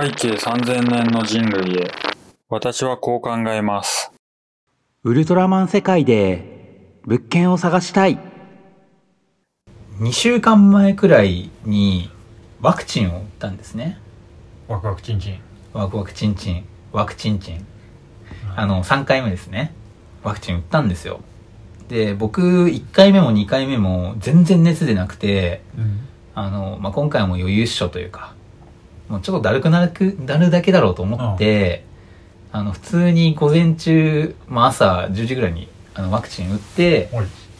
背景3000年の人類へ私はこう考えます。ウルトラマン世界で物件を探したい。2週間前くらいにワクチンを打ったんですね。ワクワクチンチン。ワクワクチンチン。ワクチンチン。あの3回目ですね。ワクチン打ったんですよ。で僕1回目も2回目も全然熱出なくてうん。あの、まあ、今回も余裕っしょというかもうちょっとだるくなるなるだけだろうと思って、あの普通に午前中、まあ、朝10時ぐらいにあのワクチン打って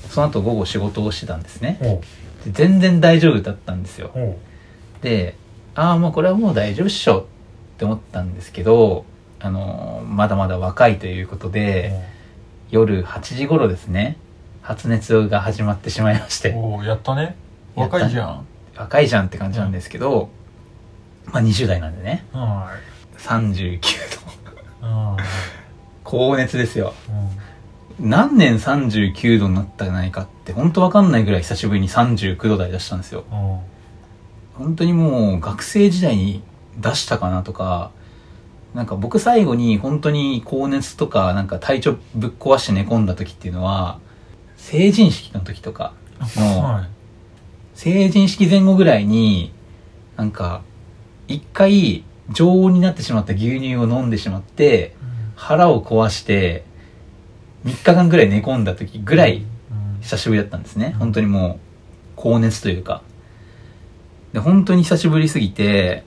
その後午後仕事をしてたんですね。で全然大丈夫だったんですよ。でああもうこれはもう大丈夫っしょって思ったんですけどあのまだまだ若いということで、夜8時頃ですね発熱が始まってしまいまして。おうやったね。やったね若いじゃん。若いじゃんって感じなんですけど、まあ20代なんでね。は39度。いうん。高熱ですよ。うん。何年39度になったじゃないかって本当わかんないぐらい久しぶりに39度台出したんですよ。うん。本当にもう学生時代に出したかなとかなんか僕最後に本当に高熱とかなんか体調ぶっ壊して寝込んだ時っていうのは成人式の時とかのはい。成人式前後ぐらいになんか一回常温になってしまった牛乳を飲んでしまって腹を壊して3日間ぐらい寝込んだ時ぐらいうん。久しぶりだったんですね。本当にもう高熱というか。で本当に久しぶりすぎて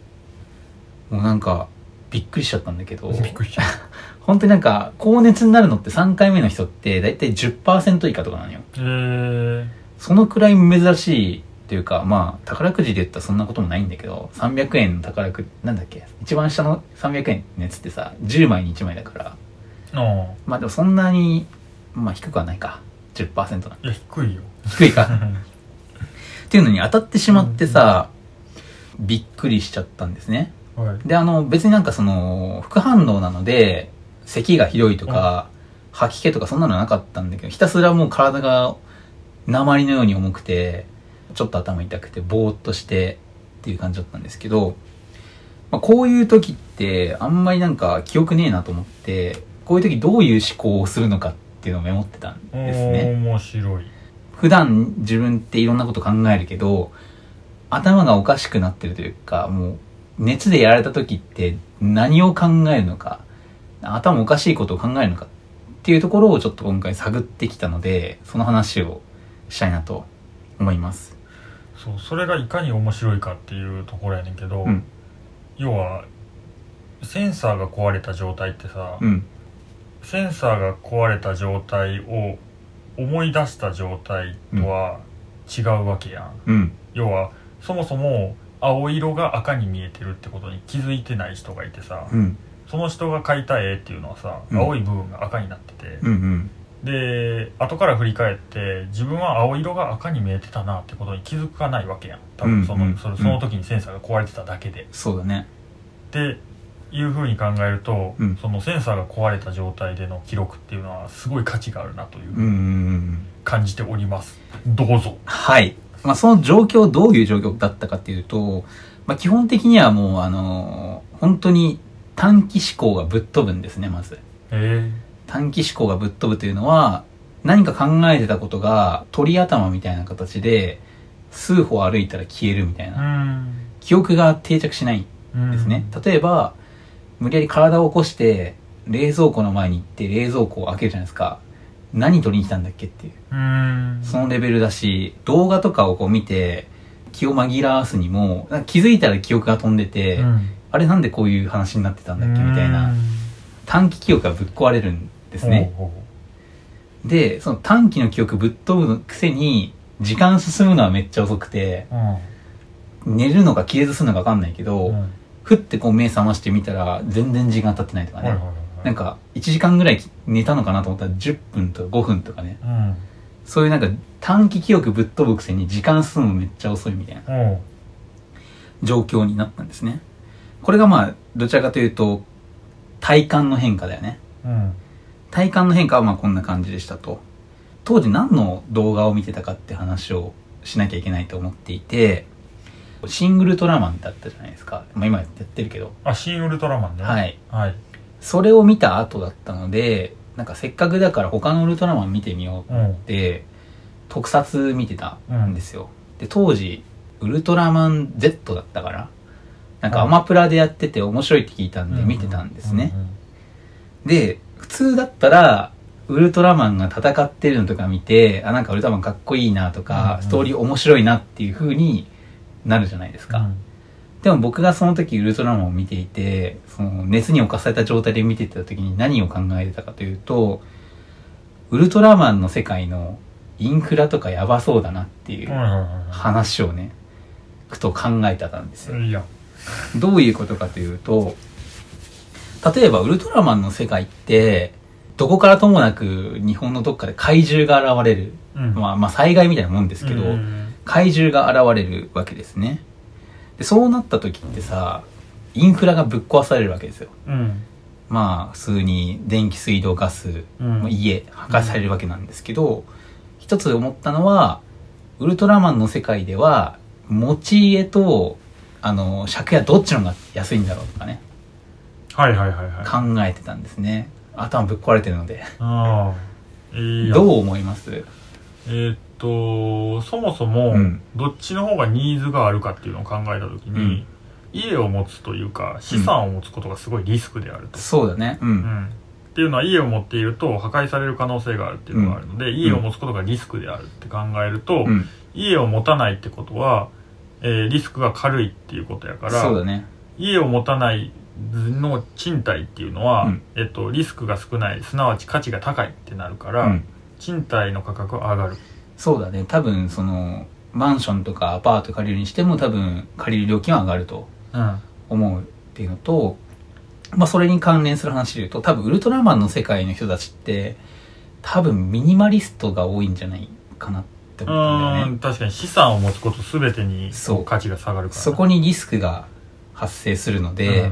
もうなんかびっくりしちゃったんだけど。びっくりした 本当になんか高熱になるのって3回目の人って大体10%以下とかなのよ。えー。そのくらい珍しいというかまあ宝くじで言ったらそんなこともないんだけど300円の宝くなんだっけ一番下の300円のやつってさ10枚に1枚だから。うんまあでもそんなにまあ低くはないか。10%なんいや低いよ。低いか。っていうのに当たってしまってさ、びっくりしちゃったんですね。はい。で、あの、別になんかその、副反応なので、咳がひどいとか、吐き気とかそんなのなかったんだけど、ひたすらもう体が鉛のように重くて、ちょっと頭痛くて、ぼーっとしてっていう感じだったんですけど、まあ、こういう時って、あんまりなんか記憶ねえなと思って、こういう時どういう思考をするのかっていうのをメモってたんですね。面白い普段自分っていろんなこと考えるけど、頭がおかしくなってるというか、もう熱でやられた時って何を考えるのか、頭おかしいことを考えるのかっていうところをちょっと今回探ってきたので、その話をしたいなと思います。そうそれがいかに面白いかっていうところやねんけど、うん要はセンサーが壊れた状態ってさ、うん。センサーが壊れた状態を思い出した状態とは違うわけやん、うん。要はそもそも青色が赤に見えてるってことに気づいてない人がいてさ、うん。その人が描いた絵っていうのはさ、うん青い部分が赤になってて、うん。うん。で後から振り返って自分は青色が赤に見えてたなってことに気づかないわけやん多分その,、うんうんそれその時にセンサーが壊れてただけで、そうだね。っていうふうに考えると、うんそのセンサーが壊れた状態での記録っていうのはすごい価値があるなといううんうんうん。感じております、どうぞはい。まあ、その状況、どういう状況だったかっていうと、まあ、基本的にはもう、あのー本当に短期思考がぶっ飛ぶんですね、まず。え短期思考がぶっ飛ぶというのは、何か考えてたことが鳥頭みたいな形で、数歩歩いたら消えるみたいえな。ん記憶が定着しないんですね。例えば、無理やり体を起こして、冷蔵庫の前に行って冷蔵庫を開けるじゃないですか。何取りに来たんだっけっていう。うんそのレベルだし、動画とかをこう見て、気を紛らわすにも、気づいたら記憶が飛んでて、うんあれなんでこういう話になってたんだっけみたいな、短期記憶がぶっ壊れるんですね。で、その短期の記憶ぶっ飛ぶくせに、時間進むのはめっちゃ遅くて、うほう寝るのか消えずするのかわかんないけど、うんうんふってこう目覚ましてみたら、全然時間経ってないとかね。なんか、1時間ぐらい寝たのかなと思ったら10分とか5分とかね。うんそういうなんか短期記憶ぶっ飛ぶくせに時間進むのめっちゃ遅いみたいな。状況になったんですね。これがまあ、どちらかというと、体感の変化だよね。うん体感の変化はまあこんな感じでしたと。当時何の動画を見てたかって話をしなきゃいけないと思っていて、シン・ウルトラマンってあったじゃないですか。まあ今やってるけど。あ新ウルトラマンねはい。はいそれを見た後だったので、なんかせっかくだから他のウルトラマン見てみよううんって、特撮見てたんですよ。で、当時、ウルトラマン Z だったから、なんかアマプラでやってて面白いって聞いたんで見てたんですね。で、普通だったら、ウルトラマンが戦ってるのとか見て、あ、なんかウルトラマンかっこいいなとか、うんストーリー面白いなっていう風になるじゃないですか。うんでも僕がその時ウルトラマンを見ていて、その熱に侵された状態で見てた時に何を考えてたかというと、ウルトラマンの世界のインフラとかやばそうだなっていうはいはいはい話をね、ふと考えてたんですよ。いいやどういうことかというと、例えばウルトラマンの世界って、どこからともなく日本のどっかで怪獣が現れる。うんまあまあ災害みたいなもんですけど、うん怪獣が現れるわけですね。で、そうなった時ってさ、インフラがぶっ壊されるわけですよ。うんまあ、普通に電気、水道、ガス、家、破壊されるわけなんですけど、一つ思ったのは、ウルトラマンの世界では、持ち家と、あの、借家どっちの方が安いんだろうとかね、はいはいはいはい考えてたんですね。頭ぶっ壊れてるので。ああいいやどう思います？えーっとそもそもうんどっちの方がニーズがあるかっていうのを考えた時に、うん家を持つというか資産を持つことがすごいリスクであると、そうだね。う。うんんっていうのは家を持っていると破壊される可能性があるっていうのがあるので、家を持つことがリスクであるって考えると、うん。家を持たないってことは、えーリスクが軽いっていうことやからそうだね。家を持たないの賃貸っていうのは、うんえっと、リスクが少ないすなわち価値が高いってなるから、うん。賃貸の価格は上がるそうだね。多分、その、マンションとかアパート借りるにしても多分、借りる料金は上がるとうん思うっていうのと、まあそれに関連する話で言うと、多分ウルトラマンの世界の人たちって、多分ミニマリストが多いんじゃないかなってう思ったんだよね。確かに資産を持つこと全てにそう価値が下がるからそこにリスクが発生するので、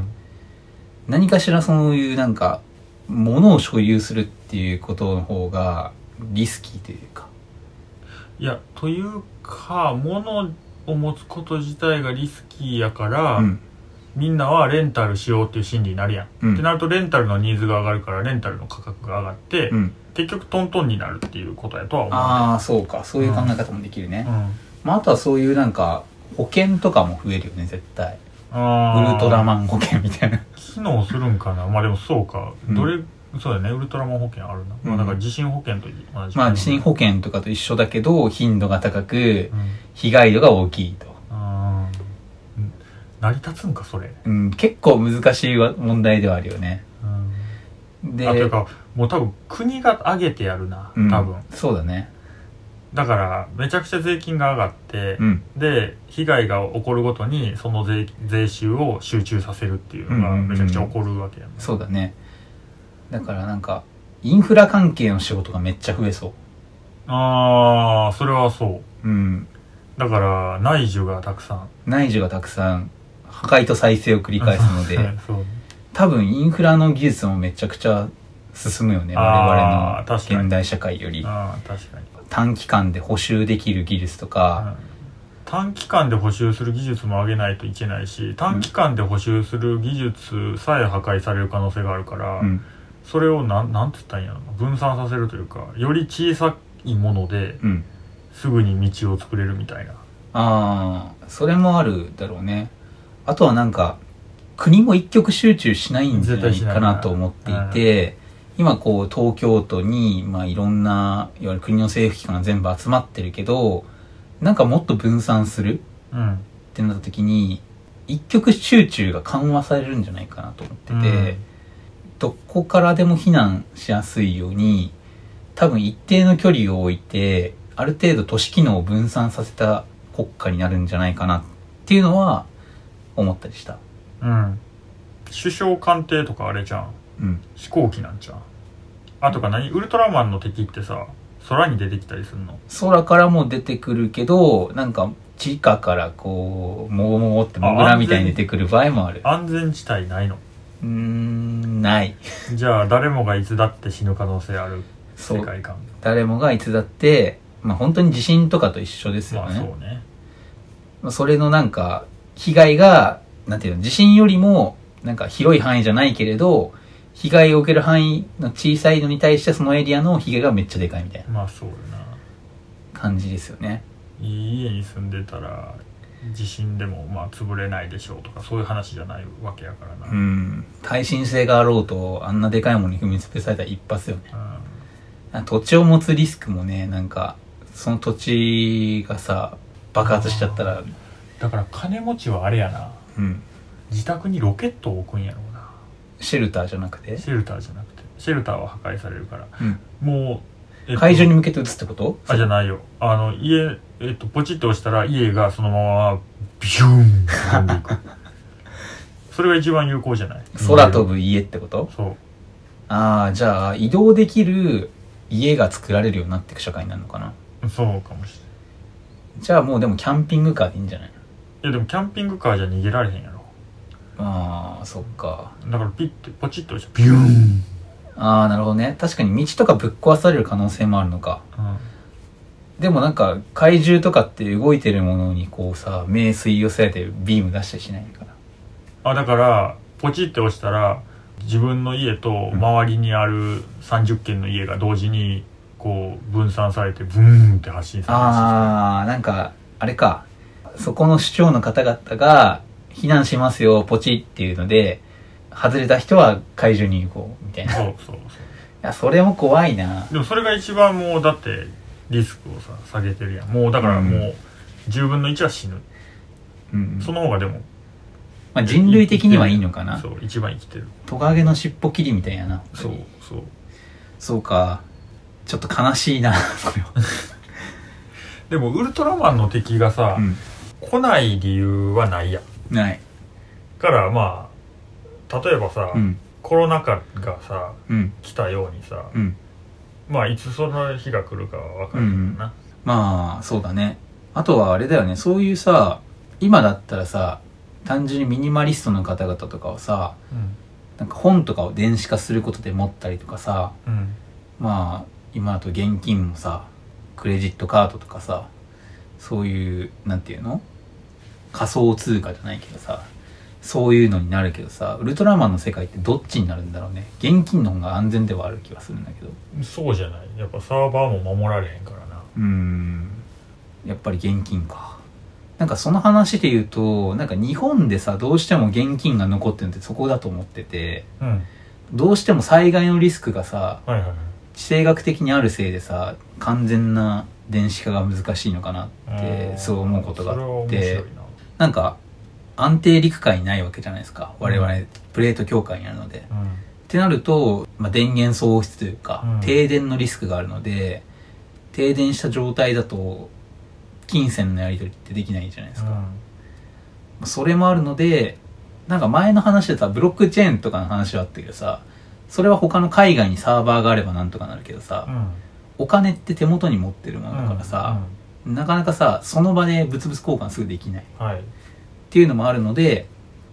何かしらそういうなんか、物を所有するっていうことの方がリスキーというか。いやというか物を持つこと自体がリスキーやから、うん。みんなはレンタルしようっていう心理になるやん、うんってなるとレンタルのニーズが上がるからレンタルの価格が上がって、うん。結局トントンになるっていうことやとは思うああ、そうか。そういう考え方もできるね。うんまあ、あとはそういうなんか、保険とかも増えるよね、絶対。ウルトラマン保険みたいな。機能するんかな？まあでもそうか、うん。どれそうだよね。ウルトラマン保険あるな、まあだから地震保険と同じ。まあ、地震保険とかと一緒だけど、頻度が高くう、ん。被害度が大きいと。成り立つんかそれ、うん、結構難しいわ問題ではあるよね。うん、で、あというかもう多分国が上げてやるなうん。多分、そうだね。だからめちゃくちゃ税金が上がって、うん。で被害が起こるごとにその税税収を集中させるっていうのがうんうんうんめちゃくちゃ起こるわけやね、そうだね。だからなんか、インフラ関係の仕事がめっちゃ増えそああそれはそうう。うん。だから内需がたくさん内需がたくさん、破壊と再生を繰り返すので、多分インフラの技術もめちゃくちゃ進むよね。我々の現代社会より。ああ確かに、短期間で補修できる技術とか、うん短期間で補修する技術も上げないといけないし短期間で補修する技術さえ破壊される可能性があるから、うん。それをなんなんつったんやろな分散させるというかより小さいものでうん。すぐに道を作れるみたいなああ、それもあるだろうね。あとはなんか、国も一極集中しないんじゃないかなと思っていて、今こう東京都に、まあいろんな、いわゆる国の政府機関が全部集まってるけど、なんかもっと分散するうん。ってなった時に、一極集中が緩和されるんじゃないかなと思ってて、どこからでも避難しやすいように、多分一定の距離を置いて、ある程度都市機能を分散させた国家になるんじゃないかなっていうのは思ったりした。うん、うん、首相官邸とかあれじゃんうん。飛行機なんじゃんあとか何？ウルトラマンの敵ってさ空に出てきたりするの？空からも出てくるけど、なんか地下からこう、もうもうってモグラみたいに出てくる場合もある。安全地帯ないの？うーん、ない。じゃあ誰もがいつだって死ぬ可能性ある。世界観誰もがいつだって、まあ本当に地震とかと一緒ですよまあね。そうねそれのなんか、被害が、なんていうの、地震よりも、なんか広い範囲じゃないけれど、被害を受ける範囲の小さいのに対してそのエリアの被害がめっちゃでかいみたいなまあそうよな感じですよね。いい家に住んでたら地震でもまあ潰れないでしょうとかそういう話じゃないわけやからな、うん。耐震性があろうと、あんなでかいものに踏みつぶされたら一発よね。土地を持つリスクもね、なんか、その土地がさ、爆発しちゃったら、だから金持ちはあれやなうん。自宅にロケットを置くんやろシェルターじゃなくて、シェルターじゃなくて。シェルターは破壊されるから。うん。もう、えっと会場に向けて撃つってこと？あじゃないよ。あの家えっとポチッと押したら家がそのままビューンって飛んでいく。それが一番有効じゃない？空飛ぶ家ってこと？そう。ああ、じゃあ、移動できる家が作られるようになっていく社会になるのかな？そうかもしじゃあもうでもキャンピングカーでいいんじゃないいやでもキャンピングカーじゃ逃げられへんやろああ、そっか。だからピッてポチッと押したらビューン、ああ、なるほどね。確かに道とかぶっ壊される可能性もあるのか。でもなんか、怪獣とかって動いてるものにこうさ、目吸い寄せてビーム出したりしないから。あだからポチッて押したら自分の家と周りにある30軒の家が同時にこう分散されてブーンって発信されるああ、なんか、あれか。そこの市長の方々が、避難しますよ、ポチっていうので、外れた人は会場に行こう、みたいな。いそうそうそうや、それも怖いな。でもそれが一番もうだってリスクをさ下げてるやんもうだからもう10分の1は死ぬ、うん。その方がでもまあ、人類的にはいいのかなそ。う一番生きてるトカゲの尻尾切りみたいやな。そうそうそうか。ちょっと悲しいな、それは。でもウルトラマンの敵がさ、うん。来ない理由はないやんない。からまあ例えばさ、うん。コロナ禍がさうん。来たようにさ、うん。まあいつその日が来るかは分かるけどな、まあ、そうだね。あとはあれだよね、そういうさ、今だったらさ、単純にミニマリストの方々とかはさ、なんか本とかを電子化することで持ったりとかさ、うんうんまあ、今だと現金もさ、クレジットカードとかさ、そういう、なんていうの？仮想通貨じゃないけどさ、そういうのになるけどさ、ウルトラマンの世界ってどっちになるんだろうね。現金の方が安全ではある気はするんだけど。そうじゃないやっぱサーバーも守られへんからなうーん。やっぱり現金か。なんかその話で言うと、なんか日本でさ、どうしても現金が残ってるのってそこだと思ってて、うんどうしても災害のリスクがさ、はいはいはい地政学的にあるせいでさ、完全な電子化が難しいのかなって、そう思うことがあっ面白いて、なんか、安定陸海にないわけじゃないですか。我々、プレート境界にあるので。なってなると、まあ、電源喪失というか、うん。停電のリスクがあるので、停電した状態だと、金銭のやり取りってできないじゃないですうん。か。それもあるので、なんか前の話でさ、ブロックチェーンとかの話はあったけどさ、それは他の海外にサーバーがあればなんとかなるけどさ、うん。お金って手元に持ってるものだからさ、なかなかさ、その場で物々交換すぐできない。うんはいっていうのもあるので、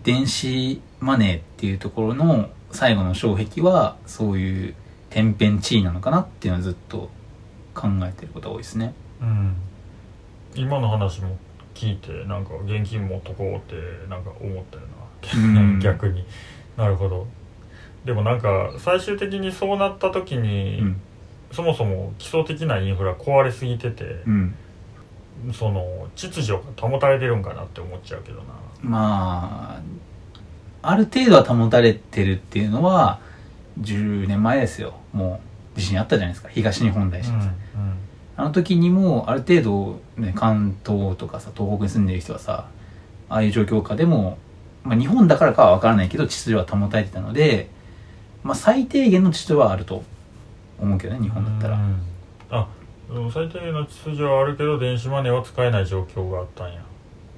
電子マネーっていうところの最後の障壁は、そういう天変地異なのかなっていうのはずっと考えてることが多いですね。うん今の話も聞いてなんか現金持っとこうってなんか思ったようなん 逆になるほどでもなんか最終的にそうなった時に、うん。そもそも基礎的なインフラ壊れすぎててう、ん。その秩序が保たれてるんかなって思っちゃうけどなまあ、ある程度は保たれてるっていうのは、10年前ですよ。もう、地震あったじゃないですか。東日本大震災。あの時にも、ある程度、ね、関東とかさ、東北に住んでる人はさ、ああいう状況下でも、まあ日本だからかはわからないけど、秩序は保たれてたので、まあ最低限の秩序はあると思うけどね、日本だったら。うんあ最低限の秩序はあるけど電子マネーは使えない状況があったんや。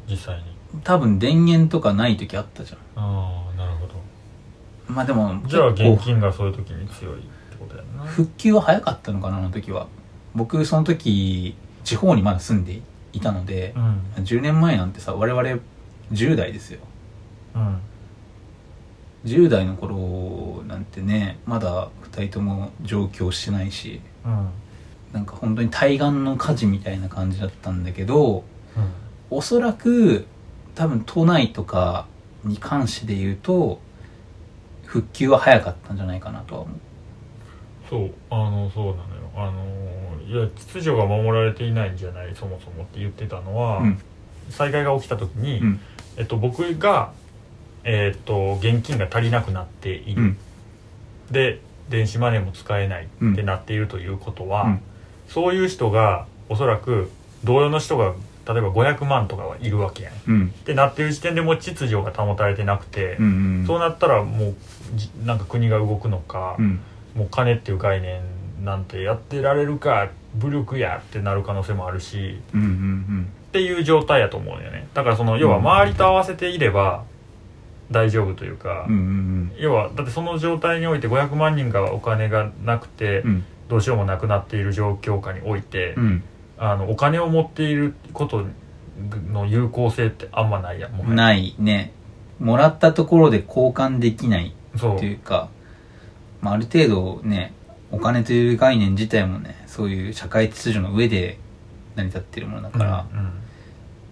実際に。多分電源とかない時あったじゃん。ああなるほど。まあでも、じゃあ現金がそういう時に強いってことやんな。復旧は早かったのかな、あの時は。僕、その時、地方にまだ住んでいたのでう、ん。10年前なんてさ、我々10代ですよ。うん。10代の頃なんてね、まだ2人とも上京してないし、うんなんか本当に対岸の火事みたいな感じだったんだけど、おそらく多分都内とかに関して言うと復旧は早かったんじゃないかなとは思う。そうあのそうなのよ。あのいや秩序が守られていないんじゃないそもそもって言ってたのは、うん。災害が起きた時に、うん。えっと、僕が、えっと、現金が足りなくなっている、うん。で電子マネーも使えないうんってなっているということは、うんそういう人がおそらく同様の人が例えば500万とかはいるわけやん。っうん。てなってる時点でもう秩序が保たれてなくて、うんうんそうなったらもうじなんか国が動くのか、うん。もう金っていう概念なんてやってられるか武力やってなる可能性もあるしうんうんっていう状態やと思うんよね。だからその要は周りと合わせていれば大丈夫というか、うんうん要はだってその状態において500万人がお金がなくて、うんどうしようもなくなっている状況下において、うん。あのお金を持っていることの有効性ってあんまないやんもないね。もらったところで交換できないそうというか、まあ、ある程度ねお金という概念自体もねそういう社会秩序の上で成り立ってるものだから、うんうん。っ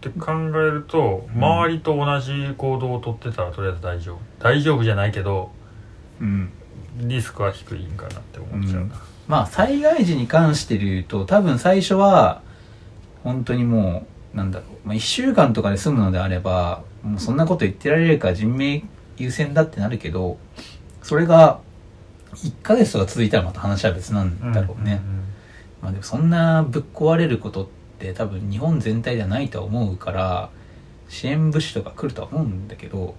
て考えるとうん。周りと同じ行動をとってたらとりあえず大丈夫。大丈夫じゃないけどうん。リスクは低いんかなって思っちゃうな、まあ災害時に関して言うと多分最初は本当にもうなんだろう、まあ、1週間とかで済むのであればもうそんなこと言ってられるから人命優先だってなるけどそれが1ヶ月とか続いたらまた話は別なんだろうね、まあでもそんなぶっ壊れることって多分日本全体ではないとは思うから支援物資とか来るとは思うんだけど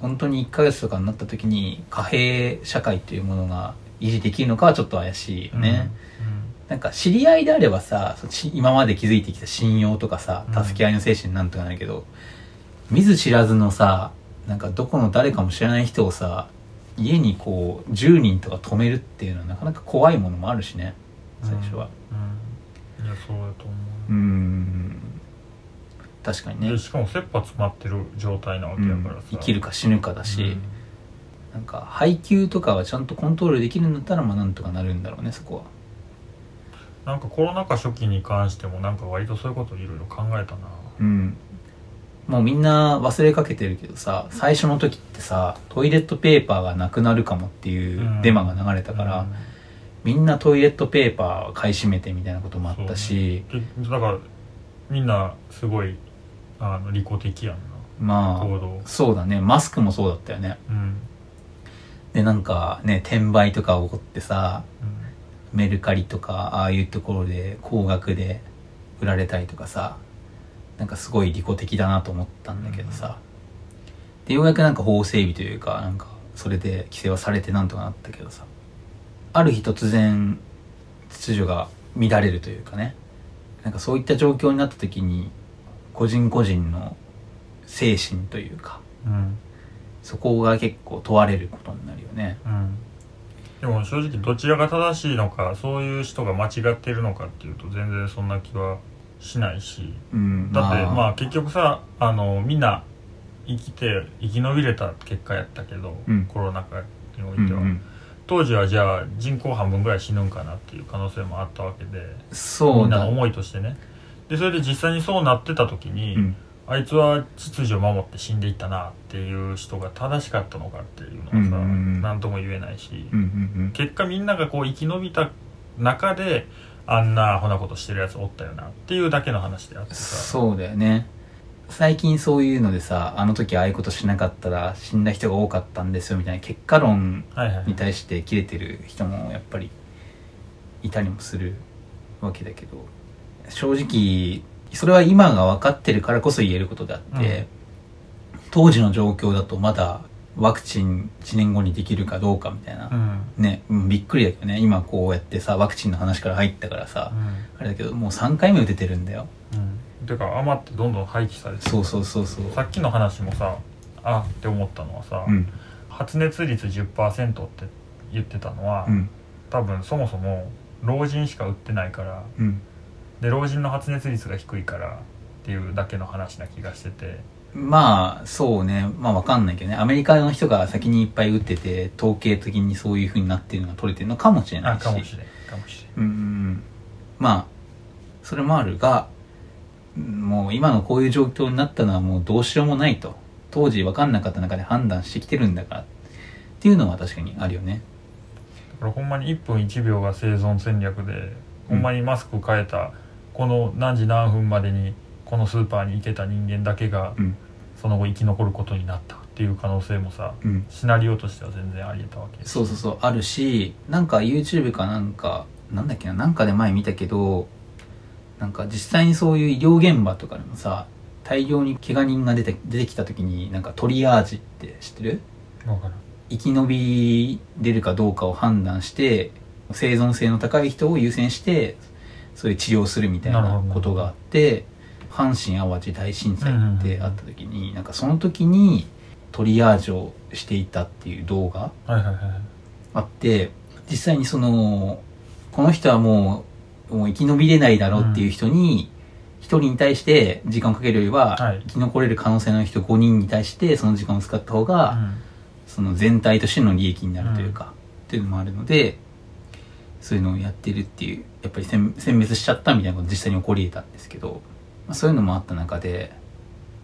本当に1ヶ月とかになった時に貨幣社会というものが維持できるのかはちょっと怪しいようん。ね、なんか知り合いであればさ今まで築いてきた信用とかさうん。助け合いの精神なんとかなるけど、見ず知らずのさなんかどこの誰かも知らない人をさ家にこう10人とか止めるっていうのはなかなか怖いものもあるしね最初は。うん、うん。いやそうだと思う。ーん。確かにう、ね。でしかも切羽詰まってる状態なわけやからさ、生きるか死ぬかだし、うんなんか配給とかはちゃんとコントロールできるんだったらまあなんとかなるんだろうねそこは。なんかコロナ禍初期に関してもなんか割とそういうこといろいろ考えたな。うん。もうみんな忘れかけてるけどさ最初の時ってさトイレットペーパーがなくなるかもっていうデマが流れたから、うん。みんなトイレットペーパー買い占めてみたいなこともあったし、でだからみんなすごいあの利己的やんまあな行動。そうだね。マスクもそうだったよね。うんでなんかね転売とか起こってさうんメルカリとかああいうところで高額で売られたりとかさなんかすごい利己的だなと思ったんだけどさ、でようやくなんか法整備というかなんかそれで規制はされてなんとかなったけどさ。ある日突然秩序が乱れるというかね。なんかそういった状況になった時に個人個人の精神というかうんそこが結構問われることになるよね。うん。でも正直どちらが正しいのかそういう人が間違ってるのかっていうと全然そんな気はしないし。うんだってまあ。結局さあのみんな生きて生き延びれた結果やったけど、うん。コロナ禍においては、うんうん当時はじゃあ人口半分ぐらい死ぬんかなっていう可能性もあったわけでみそうだ。んなの思いとしてね。でそれで実際にそうなってた時に、うんあいつは秩序を守って死んでいったなっていう人が正しかったのかっていうのはさ、何とも言えないし、結果みんながこう生き延びた中であんなアホなことしてるやつおったよなっていうだけの話であってさ。そうだよね。最近そういうのでさあの時ああいうことしなかったら死んだ人が多かったんですよみたいな結果論に対して切れてる人もやっぱりい。たりもするわけだけど正直それは今が分かってるからこそ言えることであって、当時の状況だとまだワクチン1年後にできるかどうかみたいな、うん。ね、うんびっくりだけどね。今こうやってさワクチンの話から入ったからさ、あれだけどもう3回目打ててるんだよ。うん。てか余ってどんどん廃棄されてる。そうそうそうそう。さっきの話もさあって思ったのはさ、うん。発熱率10%って言ってたのは、うん。多分そもそも老人しか打ってないからうんで老人の発熱率が低いからっていうだけの話な気がしてて。まあそうね。まあわかんないけどね。アメリカの人が先にいっぱい打ってて統計的にそういう風になってるのが取れてるのかもしれないし。あかもしれん。かもしれん。うんうん。うんまあそれもあるがもう今のこういう状況になったのはもうどうしようもないと。当時分かんなかった中で判断してきてるんだから。っていうのは確かにあるよね。だからほんまに1分1秒が生存戦略で、ほんまにマスク変えたこの何時何分までにこのスーパーに行けた人間だけがうん。その後生き残ることになったっていう可能性もさうん。シナリオとしては全然ありえたわけそうそうそうあるしなんか YouTube かなんかなんだっけななんかで前見たけどなんか実際にそういう医療現場とかでもさ大量に怪我人が出て出てきた時になんかトリアージって知ってる？生き延びれるかどうかを判断して生存性の高い人を優先してそういう治療するみたいなことがあって阪神・淡路大震災ってあった時に、なんかその時にトリアージをしていたっていう動画あって実際にそのこの人はもうもう生き延びれないだろうっていう人に一人に対して時間をかけるよりは、はい。生き残れる可能性の人5人に対してその時間を使った方が、うん。その全体としての利益になるというか、っていうのもあるのでそういうのをやってるっていうやっぱり殲殲滅しちゃったみたいなこと実際に起こり得たんですけど、まあ、そういうのもあった中で、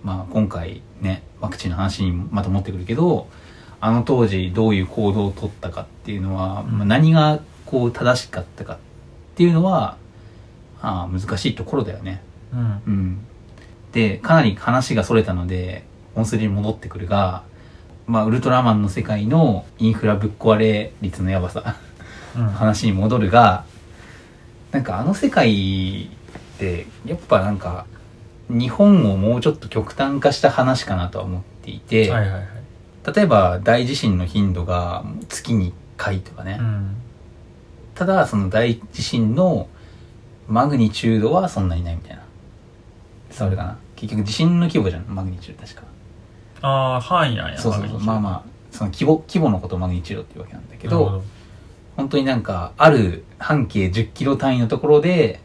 まあ、今回ねワクチンの話にまた持ってくるけどあの当時どういう行動を取ったかっていうのは、うんまあ、何がこう正しかったかっていうのはああ難しいところだよね。うんうん。で、かなり話が逸れたので、本筋に戻ってくるが、まあ、ウルトラマンの世界のインフラぶっ壊れ率のやばさ、うん話に戻るが、なんかあの世界って、やっぱなんか、日本をもうちょっと極端化した話かなとは思っていて、はいはいはい。例えば大地震の頻度が月に1回とかね、うんただその大地震のマグニチュードはそんなにないみたいな。伝わるかな。結局地震の規模じゃん。マグニチュード確か。ああ範囲なんやそうそうそう。まあまあその規模規模のことをマグニチュードっていうわけなんだけけど本当になんかある半径10キロ単位のところで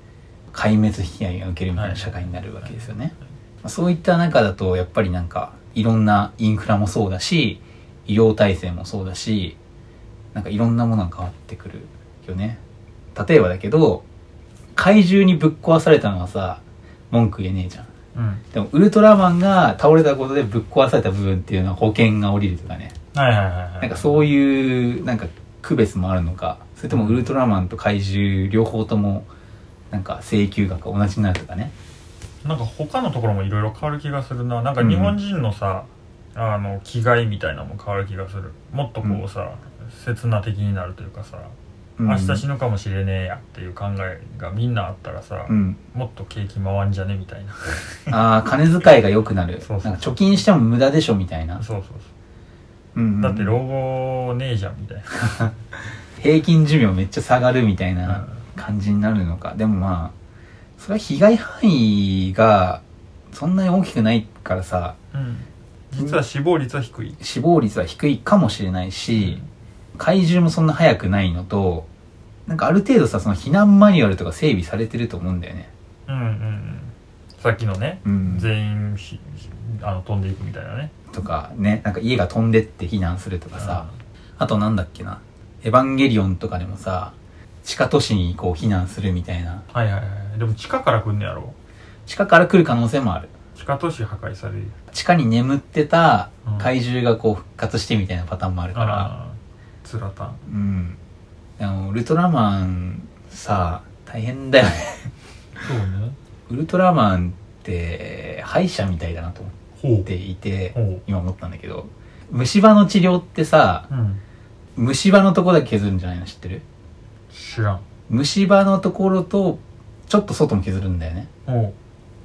壊滅被害が受けるみたいな社会になるわけですよね、まあそういった中だとやっぱりなんかいろんなインフラもそうだし医療体制もそうだしなんかいろんなものが変わってくるよね。例えばだけど怪獣にぶっ壊されたのはさ文句言えねえじゃん。うん。でもウルトラマンが倒れたことでぶっ壊された部分っていうのは保険が下りるとかね。はいはいはいはい。なんかそういうなんか区別もあるのかそれともウルトラマンと怪獣両方ともなんか請求額が同じになるとかね。なんか他のところもいろいろ変わる気がするな。なんか日本人のさ、あの気概みたいなのも変わる気がする。もっとこうさ、刹那的になるというかさ、うん。明日死ぬかもしれねえやっていう考えがみんなあったらさ、うん。もっと景気回んじゃねみたいな。ああ金遣いが良くなる。そうそう貯金しても無駄でしょみたいな、そうそううんうんだって老後ねえじゃんみたいな。平均寿命めっちゃ下がるみたいなうん。感じになるのか。でもまあそれは被害範囲がそんなに大きくないからさ。うん。実は死亡率は低い、死亡率は低いかもしれないし、怪獣もそんな速くないのとなんかある程度さその避難マニュアルとか整備されてると思うんだよね。うん、うんうん。さっきのね、うん。全員ひあの飛んでいくみたいなねとかねなんか家が飛んでって避難するとかさ、あとなんだっけな。エヴァンゲリオンとかでもさ地下都市にこう避難するみたいな。はいはいはい。でも地下から来んねやろ？地下から来る可能性もある。地下都市破壊される。地下に眠ってたうん。怪獣がこう復活してみたいなパターンもあるから。ああつらたん。うん。でもウルトラマンさ大変だよね。そうね。ウルトラマンって歯医者みたいだなと思っていてほう。今思ったんだけど虫歯の治療ってさうん。虫歯のとこだけ削るんじゃないの知ってる？知らん。虫歯のところとちょっと外も削るんだよね。ほ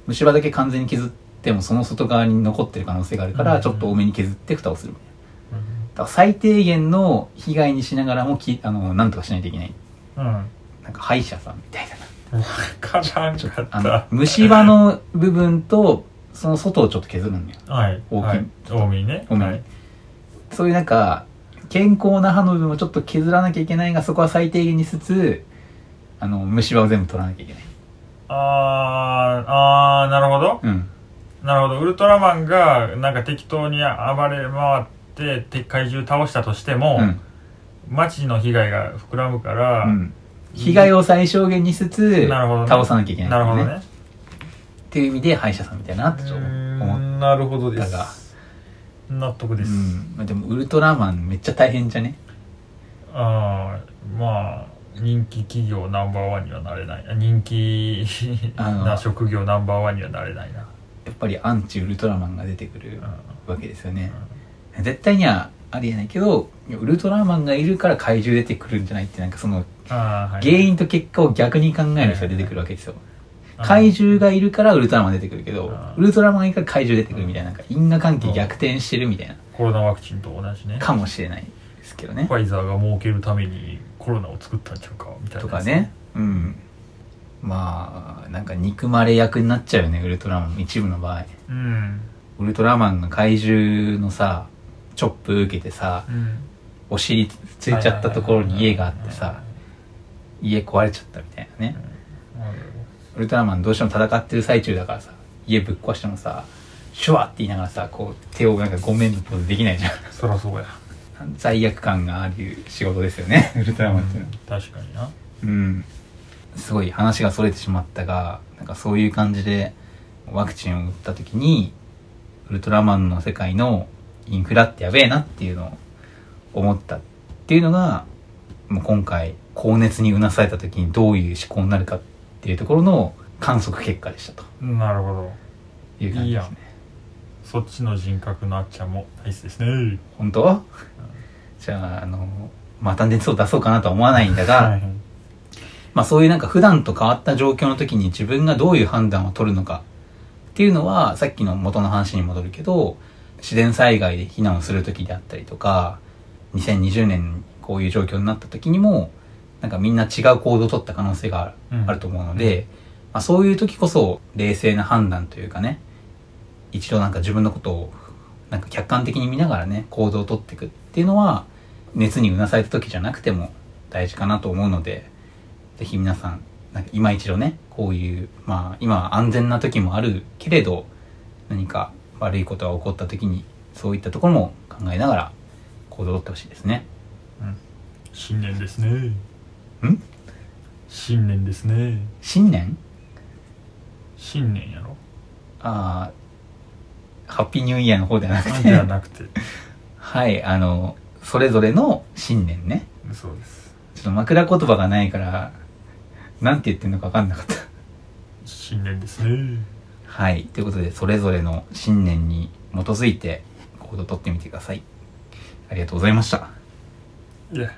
虫歯だけ完全に削ってもその外側に残ってる可能性があるから、うん。ちょっと多めに削って蓋をするみたいな。うだから最低限の被害にしながらもきあのなんとかしないといけない。うん。なんか歯医者さんみたいだな。分からん。かっあのた虫歯の部分とその外をちょっと削るんだよはい。大きい。はい。多めにね。多めにはい。そういうなんか健康な歯の部分をちょっと削らなきゃいけないがそこは最低限にしつつあの虫歯を全部取らなきゃいけない。あーあーなるほど。うん。なるほど。ウルトラマンがなんか適当に暴れ回って敵怪獣倒したとしても、うん。街の被害が膨らむから、うん。被害を最小限にしつつなるほどね。倒さなきゃいけないなるほどねっっていう意味で歯医者さんみたいなってちょっと思っうんなるほどです。納得です、うん。まあでもウルトラマンめっちゃ大変じゃね？ああまあ人気企業ナンバーワンにはなれない。あ人気な職業ナンバーワンにはなれないな、やっぱりアンチウルトラマンが出てくるうわけですよね、絶対にはありえないけどウルトラマンがいるから怪獣出てくるんじゃないってなんかその原因と結果を逆に考える人が出てくるわけですよ。あー怪獣がいるからウルトラマン出てくるけどウルトラマンがいるから怪獣出てくるみたいななんか因果関係逆転してるみたいなコロナワクチンと同じね。かもしれないですけどね。ファイザーが儲けるためにコロナを作ったんちゃうかみたいな。とかねうん。まあなんか憎まれ役になっちゃうよねウルトラマン一部の場合。うん。ウルトラマンが怪獣のさチョップ受けてさうん。お尻ついちゃったところに家があってさ家壊れちゃったみたいなねウルトラマンどうしても戦ってる最中だからさ家ぶっ壊してもさシュワって言いながらさこう手をなんかごめんのポーズできないじゃん。そらそうや。罪悪感がある仕事ですよね。ウルトラマンっていうの。は確かにな。うん。すごい話がそれてしまったがなんかそういう感じでワクチンを打った時にウルトラマンの世界のインフラってやべえなっていうのを思ったっていうのがもう今回高熱にうなされた時にどういう思考になるかっていうところの観測結果でしたと。なるほど。いう感じですね。そっちの人格のあっちゃんもナイスですね。本当？じゃああのまた熱を出そうかなとは思わないんだが、はいまあそういうなんか普段と変わった状況の時に自分がどういう判断を取るのかっていうのはさっきの元の話に戻るけど自然災害で避難をする時であったりとか2020年にこういう状況になった時にもなんかみんな違う行動を取った可能性がある,、と思うので、まあ、そういう時こそ冷静な判断というかね一度なんか自分のことをなんか客観的に見ながらね行動を取っていくっていうのは熱にうなされた時じゃなくても大事かなと思うのでぜひ皆さんなんか今一度ねこういうまあ今は安全な時もあるけれど何か悪いことが起こった時にそういったところも考えながら行動を取ってほしいですね。新年ですねん？新年ですね。新年？新年やろ。ああハッピーニューイヤーの方ではなくじゃてなくて。はいあのそれぞれの新年ね。そうです。ちょっと枕言葉がないからなんて言ってんのか分かんなかった。新年ですね。はい。ということで、それぞれの信念に基づいて行動をとってみてください。ありがとうございました。いや